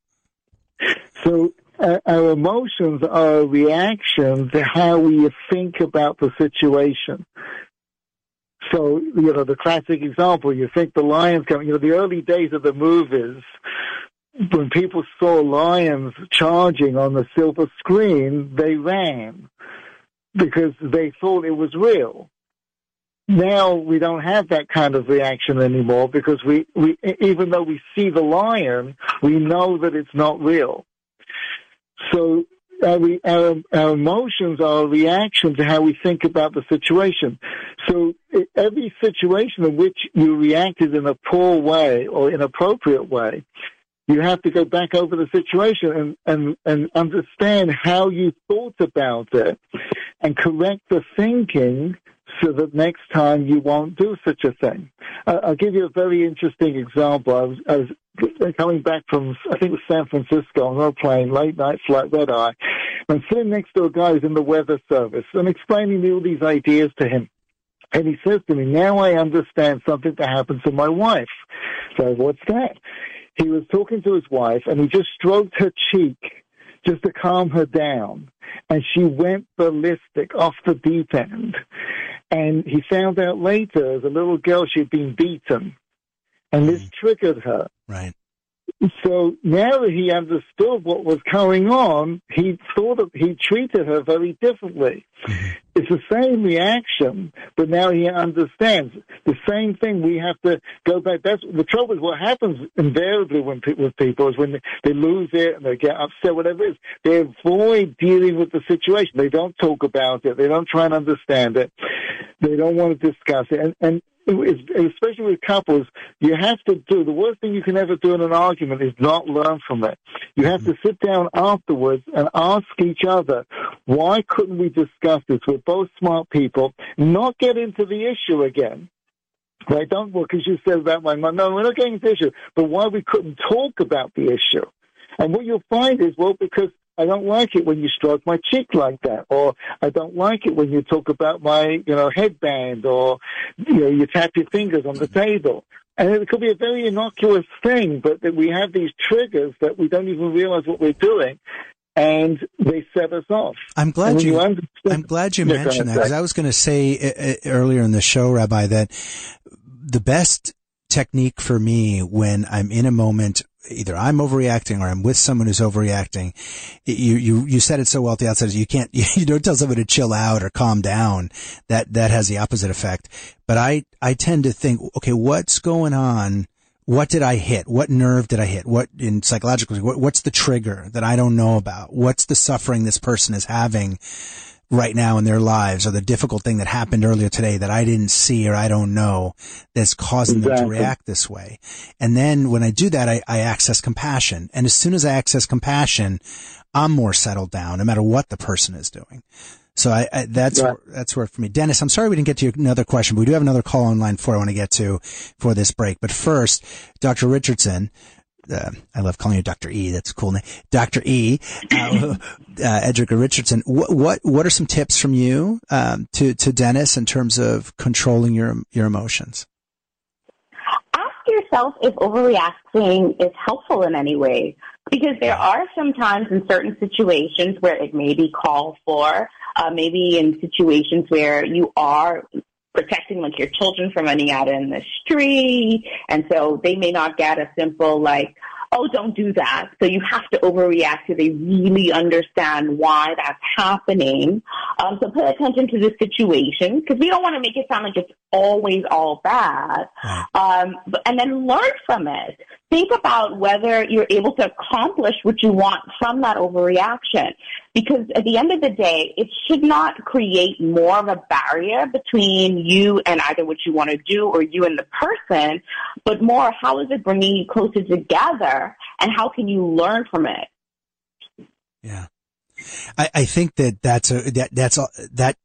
So uh, our emotions are a reaction to how we think about the situation. So, you know, the classic example, you think the lion's coming, you know, the early days of the movies, when people saw lions charging on the silver screen, they ran because they thought it was real. Now we don't have that kind of reaction anymore because we, we, even though we see the lion, we know that it's not real. So our, our, our emotions are a reaction to how we think about the situation. So every situation in which you reacted in a poor way or inappropriate way, you have to go back over the situation and, and, and understand how you thought about it and correct the thinking so that next time you won't do such a thing. Uh, I'll give you a very interesting example. I was, I was coming back from, I think it was San Francisco on a plane, late night flight, red eye. I'm sitting next to a guy who's in the weather service and explaining me all these ideas to him. And he says to me, now I understand something that happened to my wife. So what's that? He was talking to his wife and he just stroked her cheek just to calm her down. And she went ballistic off the deep end. And he found out later, as a little girl, she'd been beaten. And this mm. triggered her. Right. So now that he understood what was going on, he thought of, he treated her very differently. Mm-hmm. It's the same reaction, but now he understands the same thing. We have to go back. That's the trouble. Is what happens invariably when with people is when they, they lose it and they get upset, whatever it is, they avoid dealing with the situation. They don't talk about it. They don't try and understand it. They don't want to discuss it. And, and especially with couples, you have to do the worst thing you can ever do in an argument is not learn from it. You have to mm-hmm. sit down afterwards and ask each other, why couldn't we discuss this? We're both smart people, not get into the issue again. Right? Don't, well, because you said about my mom. No, we're not getting into the issue, but why we couldn't talk about the issue. And what you'll find is, well, because I don't like it when you stroke my cheek like that, or I don't like it when you talk about my, you know, headband, or you know, you tap your fingers on the table. And it could be a very innocuous thing, but that we have these triggers that we don't even realize what we're doing, and they set us off. I'm glad And you. I'm glad you mentioned that because I was going to say uh, uh, earlier in the show, Rabbi, that the best technique for me when I'm in a moment, either I'm overreacting or I'm with someone who's overreacting. You you you said it so well at the outset. You can't you don't tell someone to chill out or calm down. That that has the opposite effect. But I I tend to think, okay, what's going on? What did I hit? What nerve did I hit? What in psychologically? What, what's the trigger that I don't know about? What's the suffering this person is having? Right now in their lives or the difficult thing that happened earlier today that I didn't see or I don't know that's causing them to react this way. And then when I do that, I, I access compassion. And as soon as I access compassion, I'm more settled down no matter what the person is doing. So I, I that's Right. where, that's where for me. Dennis, I'm sorry we didn't get to another question, but we do have another call online for I want to get to for this break. But first, Dr. Richardson, uh, I love calling you Dr. E. That's a cool name. Dr. E. Uh, uh, Edrica Richardson. What, what, what are some tips from you, um, to, to Dennis in terms of controlling your, your emotions? ask yourself if overreacting is helpful in any way. Because there are some times in certain situations where it may be called for, uh, maybe in situations where you are protecting like your children from running out in the street, and so they may not get a simple like, oh, don't do that. So you have to overreact so they really understand why that's happening. Um, so pay attention to the situation because we don't want to make it sound like it's always all bad. Um, but, and then learn from it. Think about whether you're able to accomplish what you want from that overreaction. Because at the end of the day, it should not create more of a barrier between you and either what you want to do or you and the person, but more how is it bringing you closer together and how can you learn from it? Yeah. I, I think that that's a, that, that's a, that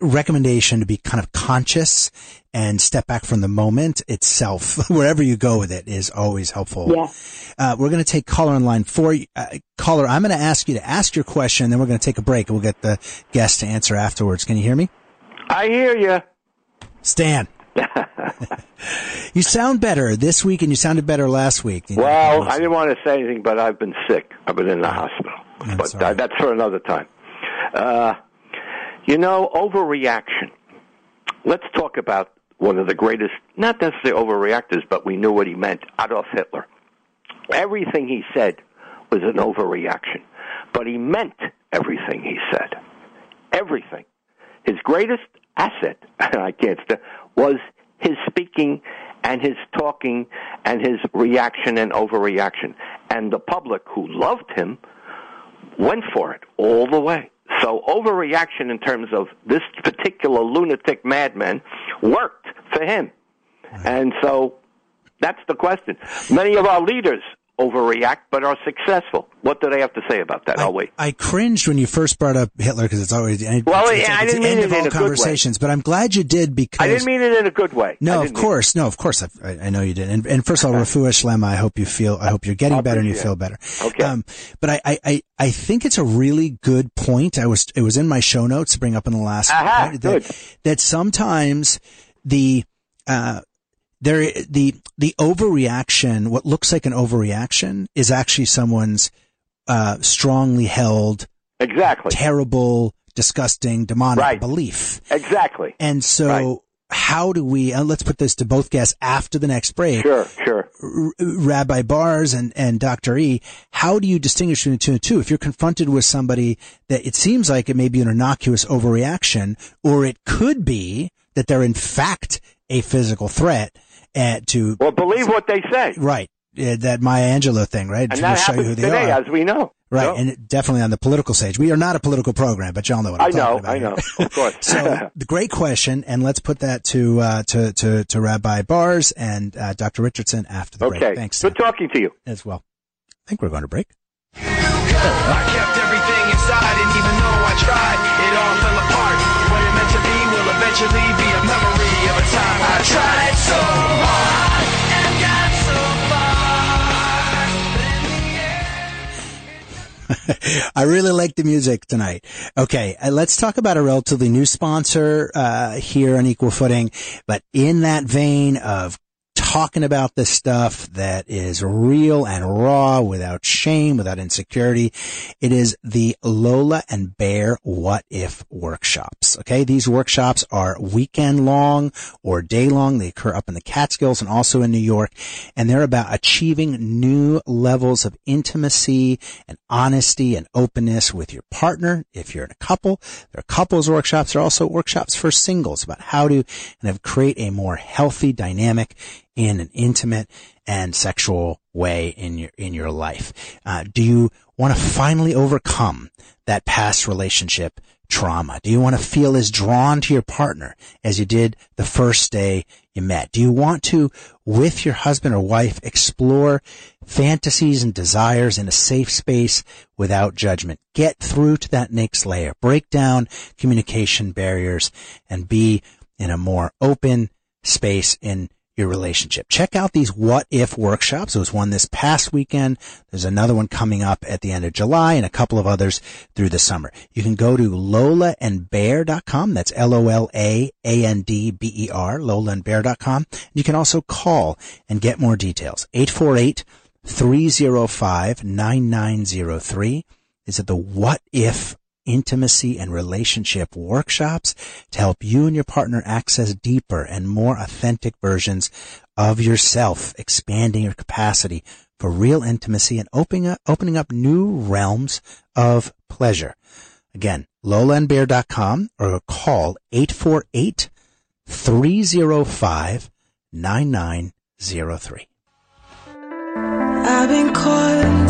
recommendation to be kind of conscious and step back from the moment itself, wherever you go with it is always helpful. Yeah. Uh, we're going to take caller on line four. Uh, caller, I'm going to ask you to ask your question, then we're going to take a break and we'll get the guest to answer afterwards. Can you hear me? I hear you. Stan. You sound better this week, and you sounded better last week. You know, Well, I didn't want to say anything, but I've been sick. I've been in the hospital. I'm but sorry. uh, that's for another time. Uh, you know, overreaction. Let's talk about one of the greatest, not necessarily overreactors, but we knew what he meant Adolf Hitler. Everything he said was an overreaction, but he meant everything he said. Everything. His greatest asset, I can't st- was his speaking and his talking and his reaction and overreaction. And the public who loved him went for it all the way. So overreaction in terms of this particular lunatic madman worked for him. And so that's the question. Many of our leaders overreact but are successful. What do they have to say about that? I'll wait. I cringed when you first brought up Hitler because it's always it's, Well, it's, yeah, I didn't mean end it of in all a good way. conversations. But I'm glad you did because I didn't mean it in a good way. No, of course, no, of course. I, I, I know you did. And, and first of all, Rafua Shlema, I hope you feel, I hope you're getting I better and you feel better. Okay. Um, but I, I, I, I think it's a really good point. I was, it was in my show notes to bring up in the last, Aha, that, good. that sometimes the, uh, there, the, the overreaction, what looks like an overreaction is actually someone's, uh, strongly held, Exactly. terrible, disgusting, demonic Right. belief. Exactly. And so, Right. how do we? And let's put this to both guests after the next break. Sure, sure. R- Rabbi Baars and and Dr. E, how do you distinguish between the two and two? If you're confronted with somebody that it seems like it may be an innocuous overreaction, or it could be that they're in fact a physical threat uh, to Well, believe what they say. right uh, that Maya Angelou thing, right? And to that show you who they today, are. as we know. Right, No? and definitely on the political stage. We are not a political program, but y'all know what I'm I know, talking about. I here. know, of course. so the great question, and let's put that to uh, to, to to Rabbi Baars and uh, Dr. Richardson after the break. okay. Thanks Good talking to you. as well. I think we're going to break. I kept everything inside, and even though I tried, it all fell apart. What it meant to be will eventually be a memory of a time I tried so hard and got so I really like the music tonight. Okay, uh, let's talk about a relatively new sponsor uh, here on Equal Footing, but in that vein of talking about this stuff that is real and raw without shame, without insecurity. It is the Lola and Bear What If workshops. Okay. These workshops are weekend long or day long. They occur up in the Catskills and also in New York. And they're about achieving new levels of intimacy and honesty and openness with your partner. If you're in a couple, there are couples workshops. There are also workshops for singles about how to kind of create a more healthy dynamic in an intimate and sexual way in your in your life. Uh, do you want to finally overcome that past relationship trauma? Do you want to feel as drawn to your partner as you did the first day you met? Do you want to, with your husband or wife, explore fantasies and desires in a safe space without judgment? Get through to that next layer. Break down communication barriers and be in a more open space in your relationship. Check out these what if workshops. There was one this past weekend. There's another one coming up at the end of July and a couple of others through the summer. You can go to lolaandbear.com. That's L-O-L-A-A-N-D-B-E-R, lolaandbear.com. You can also call and get more details. 848 305 9903. Is it the what if intimacy and relationship workshops to help you and your partner access deeper and more authentic versions of yourself, expanding your capacity for real intimacy and opening up, opening up new realms of pleasure. Again, lolaandbear.com or call 848 305 9903. I've been caught,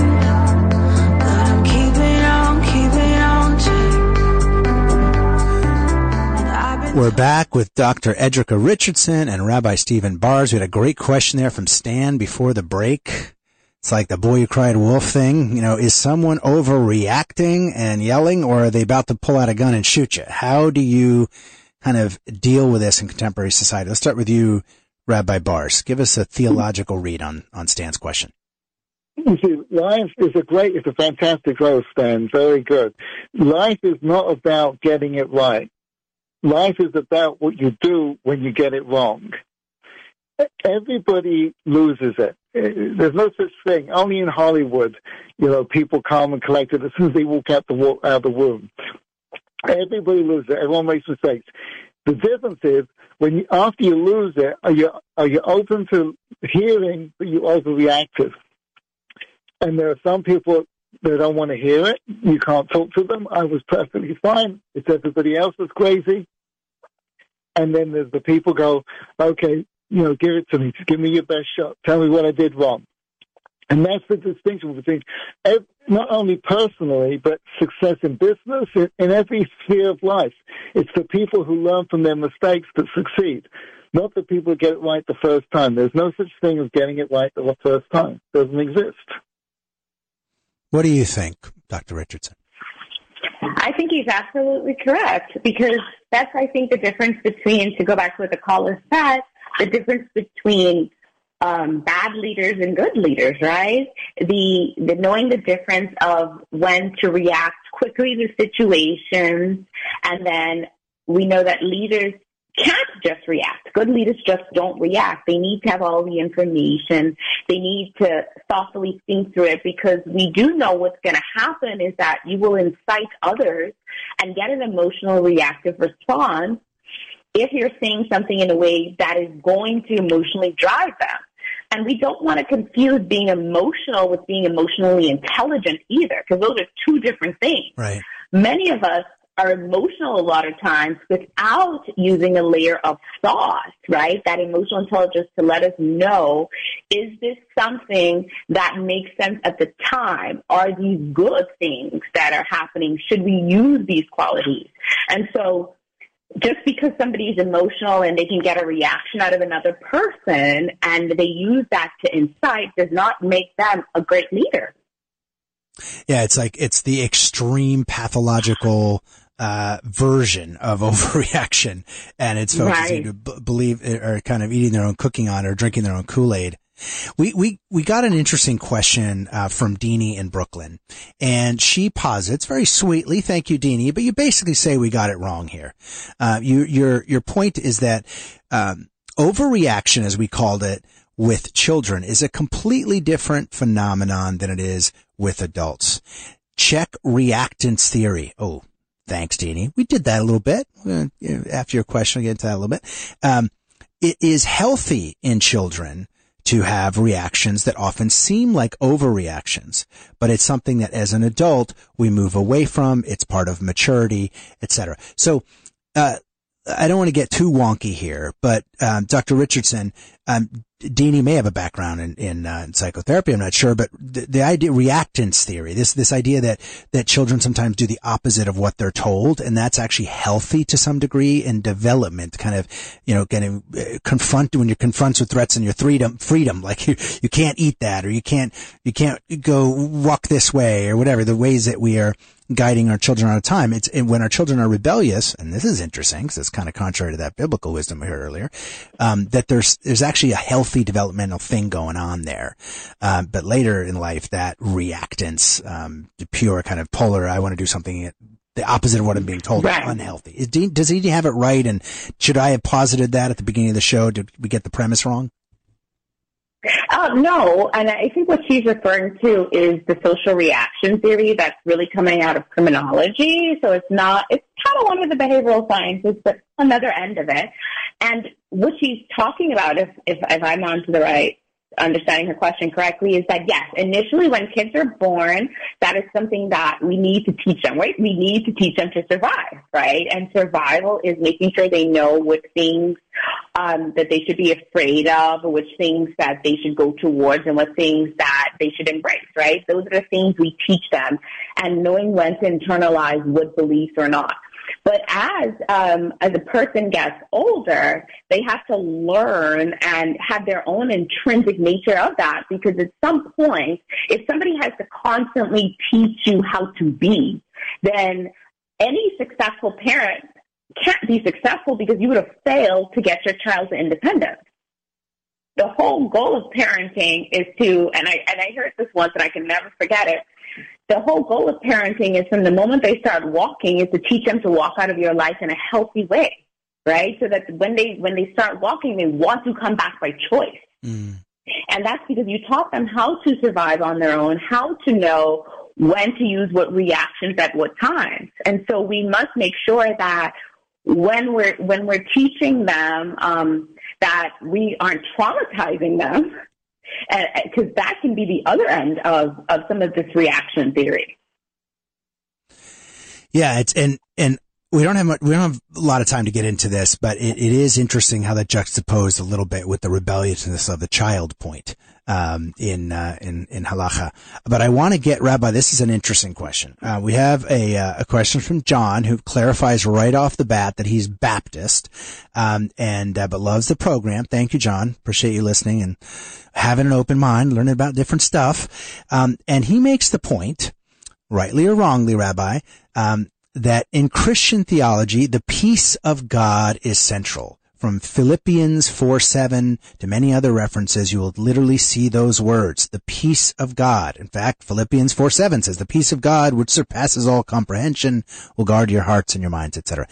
We're back with Dr. Edrica Richardson and Rabbi Stephen Baars. We had a great question there from Stan before the break. It's like the boy who cried wolf thing. You know, is someone overreacting and yelling or are they about to pull out a gun and shoot you? How do you kind of deal with this in contemporary society? Let's start with you, Rabbi Baars. Give us a theological read on, on Stan's question. Life is a great, it's a fantastic growth, Stan. Very good. Life is not about getting it right. Life is about what you do when you get it wrong. Everybody loses it. There's no such thing. Only in Hollywood, you know, people calm and collected as soon as they walk out the out of the room. Everybody loses it. Everyone makes mistakes. The difference is when you, after you lose it, are you are you open to hearing, but you overreactive? And there are some people that don't want to hear it. You can't talk to them. I was perfectly fine. It's everybody else that's crazy. And then there's the people go, okay, you know, give it to me. Give me your best shot. Tell me what I did wrong. And that's the distinction between not only personally, but success in business, in, in every sphere of life. It's the people who learn from their mistakes that succeed, not the people who get it right the first time. There's no such thing as getting it right the first time. It doesn't exist. What do you think, Dr. Richardson? I think he's absolutely correct because that's, I think, the difference between, to go back to what the caller said, the difference between um, bad leaders and good leaders, right? The, the knowing the difference of when to react quickly to situations, and then we know that leaders can't just react. Good leaders just don't react. They need to have all the information. They need to thoughtfully think through it because we do know what's going to happen is that you will incite others and get an emotional reactive response if you're saying something in a way that is going to emotionally drive them. And we don't want to confuse being emotional with being emotionally intelligent either, because those are two different things. Right. Many of us are emotional a lot of times without using a layer of thought, right? That emotional intelligence to let us know, is this something that makes sense at the time? Are these good things that are happening? Should we use these qualities? And so just because somebody's emotional and they can get a reaction out of another person and they use that to incite does not make them a great leader. Yeah, it's like it's the extreme pathological uh, version of overreaction, and it's folks to b- believe or kind of eating their own cooking on or drinking their own Kool Aid. We we we got an interesting question uh, from Deanie in Brooklyn, and she posits very sweetly, "Thank you, Deanie," but you basically say we got it wrong here. Uh, you, your your point is that um, overreaction, as we called it, with children is a completely different phenomenon than it is with adults. Check reactance theory. Oh, thanks, Deanie. We did that a little bit. After your question, I'll get into that a little bit. Um, it is healthy in children to have reactions that often seem like overreactions, but it's something that as an adult we move away from. It's part of maturity, etc. So, uh, I don't want to get too wonky here, but um, Dr. Richardson, um, Deanie may have a background in, in, uh, in psychotherapy. I'm not sure, but the, the idea reactance theory, this this idea that that children sometimes do the opposite of what they're told, and that's actually healthy to some degree in development. Kind of, you know, getting uh, when you're confronted with threats and your freedom, freedom, like you you can't eat that, or you can't you can't go walk this way, or whatever the ways that we are guiding our children all the time. It's and when our children are rebellious, and this is interesting because it's kind of contrary to that biblical wisdom we heard earlier, um, that there's there's actually a healthy developmental thing going on there. Um, but later in life, that reactance, um, the pure kind of polar, I want to do something the opposite of what I'm being told, Right. is unhealthy. Is does he have it right? And should I have posited that at the beginning of the show? Did we get the premise wrong? Um, no, and I think what she's referring to is the social reaction theory that's really coming out of criminology. So it's not, it's kind of one of the behavioral sciences, but another end of it. And what she's talking about, if, if, if I'm on to the right, understanding her question correctly, is that yes, initially when kids are born, that is something that we need to teach them, right? We need to teach them to survive, right? And survival is making sure they know what things um, that they should be afraid of, which things that they should go towards, and what things that they should embrace, right? Those are the things we teach them, and knowing when to internalize what beliefs or not. But as um, as a person gets older, they have to learn and have their own intrinsic nature of that. Because at some point, if somebody has to constantly teach you how to be, then any successful parent can't be successful because you would have failed to get your child to independence. The whole goal of parenting is to, and I and I heard this once and I can never forget it, the whole goal of parenting is from the moment they start walking is to teach them to walk out of your life in a healthy way, right? So that when they when they start walking, they want to come back by choice. And that's because you taught them how to survive on their own, how to know when to use what reactions at what times. And so we must make sure that when we're when we're teaching them um, that we aren't traumatizing them, because uh, that can be the other end of, of some of this reaction theory. Yeah, it's and and we don't have much, we don't have a lot of time to get into this, but it, it is interesting how that juxtaposed a little bit with the rebelliousness of the child point um, in uh, in in halacha. But I want to get Rabbi. This is an interesting question. Uh, we have a uh, a question from John who clarifies right off the bat that he's Baptist, um, and uh, but loves the program. Thank you, John. Appreciate you listening and having an open mind, learning about different stuff. Um, and he makes the point, rightly or wrongly, Rabbi, um, that in Christian theology, the peace of God is central. From Philippians 4 7 to many other references, you will literally see those words, the peace of God. In fact, Philippians 4 7 says, the peace of God, which surpasses all comprehension, will guard your hearts and your minds, etc.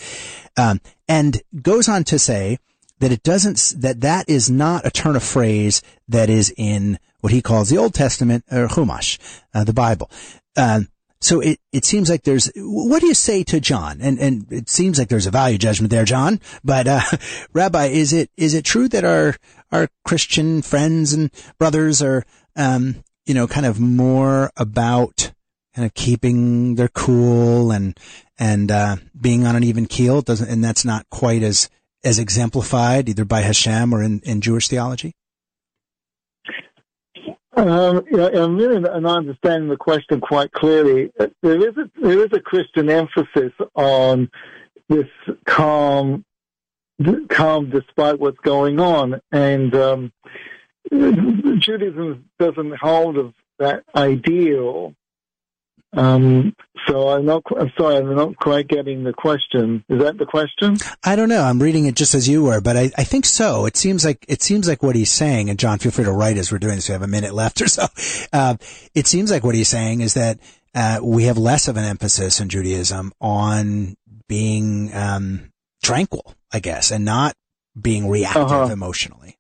Um, and goes on to say that it doesn't, that that is not a turn of phrase that is in what he calls the Old Testament, or Chumash, uh, the Bible. Um, so it, it seems like there's, what do you say to John? And, and it seems like there's a value judgment there, John. But, uh, Rabbi, is it, is it true that our, our Christian friends and brothers are, um, you know, kind of more about kind of keeping their cool and, and, uh, being on an even keel? Doesn't, and that's not quite as, as exemplified either by Hashem or in, in Jewish theology? Um, yeah, I'm really not understanding the question quite clearly. There is a there is a Christian emphasis on this calm, calm despite what's going on, and um, Judaism doesn't hold of that ideal. Um, so I'm not. I'm sorry, I'm not quite getting the question. Is that the question? I don't know. I'm reading it just as you were, but I, I think so. It seems like it seems like what he's saying. And John, feel free to write as we're doing this. We have a minute left or so. Uh, it seems like what he's saying is that uh, we have less of an emphasis in Judaism on being um, tranquil, I guess, and not being reactive Uh-huh. emotionally.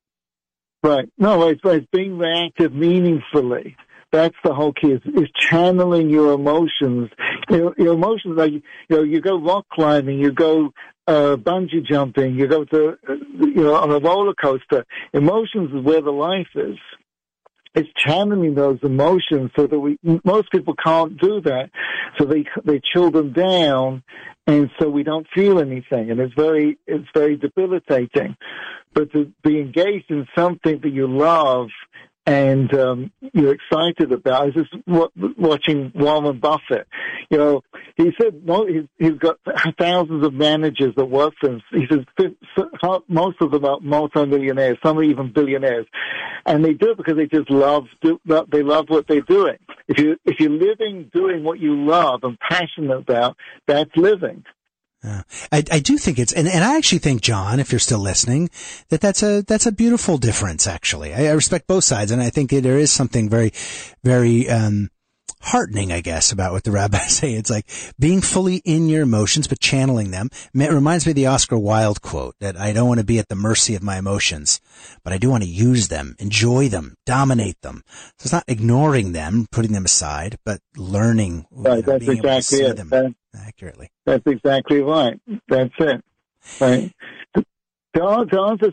Right. No, it's, it's being reactive meaningfully. That's the whole key. Is, is channeling your emotions. Your, your emotions, like you know, you go rock climbing, you go uh, bungee jumping, you go to uh, you know on a roller coaster. Emotions is where the life is. It's channeling those emotions so that we most people can't do that, so they they chill them down, and so we don't feel anything, and it's very it's very debilitating. But to be engaged in something that you love and um, you're excited about. I was just wa- watching Warren Buffett. You know, he said mo- he's, he's got thousands of managers that work for him. He says most of them are multimillionaires, some are even billionaires, and they do it because they just love do, they love what they're doing. If you if you're living doing what you love and passionate about, that's living. I, I do think it's, and, and I actually think, John, if you're still listening, that that's a, that's a beautiful difference, actually. I, I respect both sides, and I think there is something very, very, um, heartening, I guess, about what the rabbis say. It's like being fully in your emotions, but channeling them. It reminds me of the Oscar Wilde quote that I don't want to be at the mercy of my emotions, but I do want to use them, enjoy them, dominate them. So it's not ignoring them, putting them aside, but learning, you know, that's being able to exactly it. them That- accurately. That's exactly right. That's it. Right. To to answer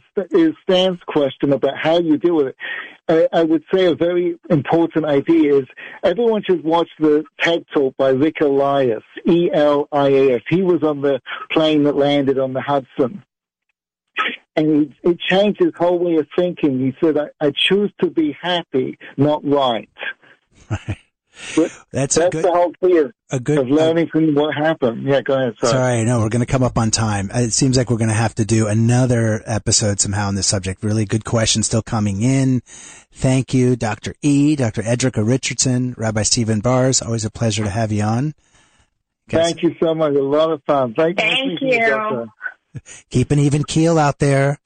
Stan's question about how you deal with it, I, I would say a very important idea is everyone should watch the TED Talk by Ric Elias, E-L-I-A-S. He was on the plane that landed on the Hudson. And he, it changed his whole way of thinking. He said, I, I choose to be happy, not right. But That's a that's good- the whole key of, a good, of learning from what happened. Yeah, go ahead. Sorry. Sorry, no, we're going to come up on time. Uh, It seems like we're going to have to do another episode somehow on this subject. Really good questions still coming in. Thank you, Dr. E, Dr. Edrica Richardson, Rabbi Stephen Baars. Always a pleasure to have you on. Thank you so much. A lot of fun. Thank, Thank you. you. Keep an even keel out there.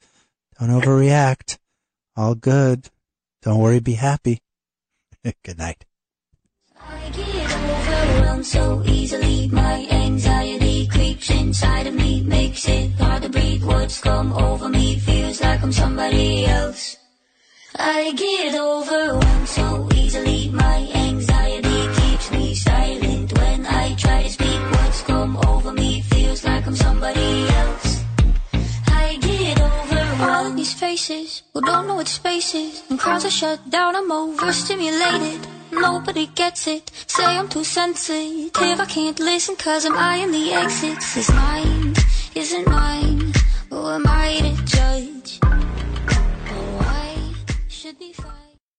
Don't overreact. All good. Don't worry, be happy. good night. So easily. My anxiety creeps inside of me, makes it hard to breathe. Words come over me, feels like I'm somebody else. I get overwhelmed so easily. My anxiety keeps me silent when I try to speak. Words come over me, feels like I'm somebody else these faces who don't know what space is. And crowds are shut down, I'm overstimulated. Nobody gets it. Say I'm too sensitive, I can't listen, cause I'm eyeing the exits. This mind isn't mine, who am I to judge? Oh, I should be fine.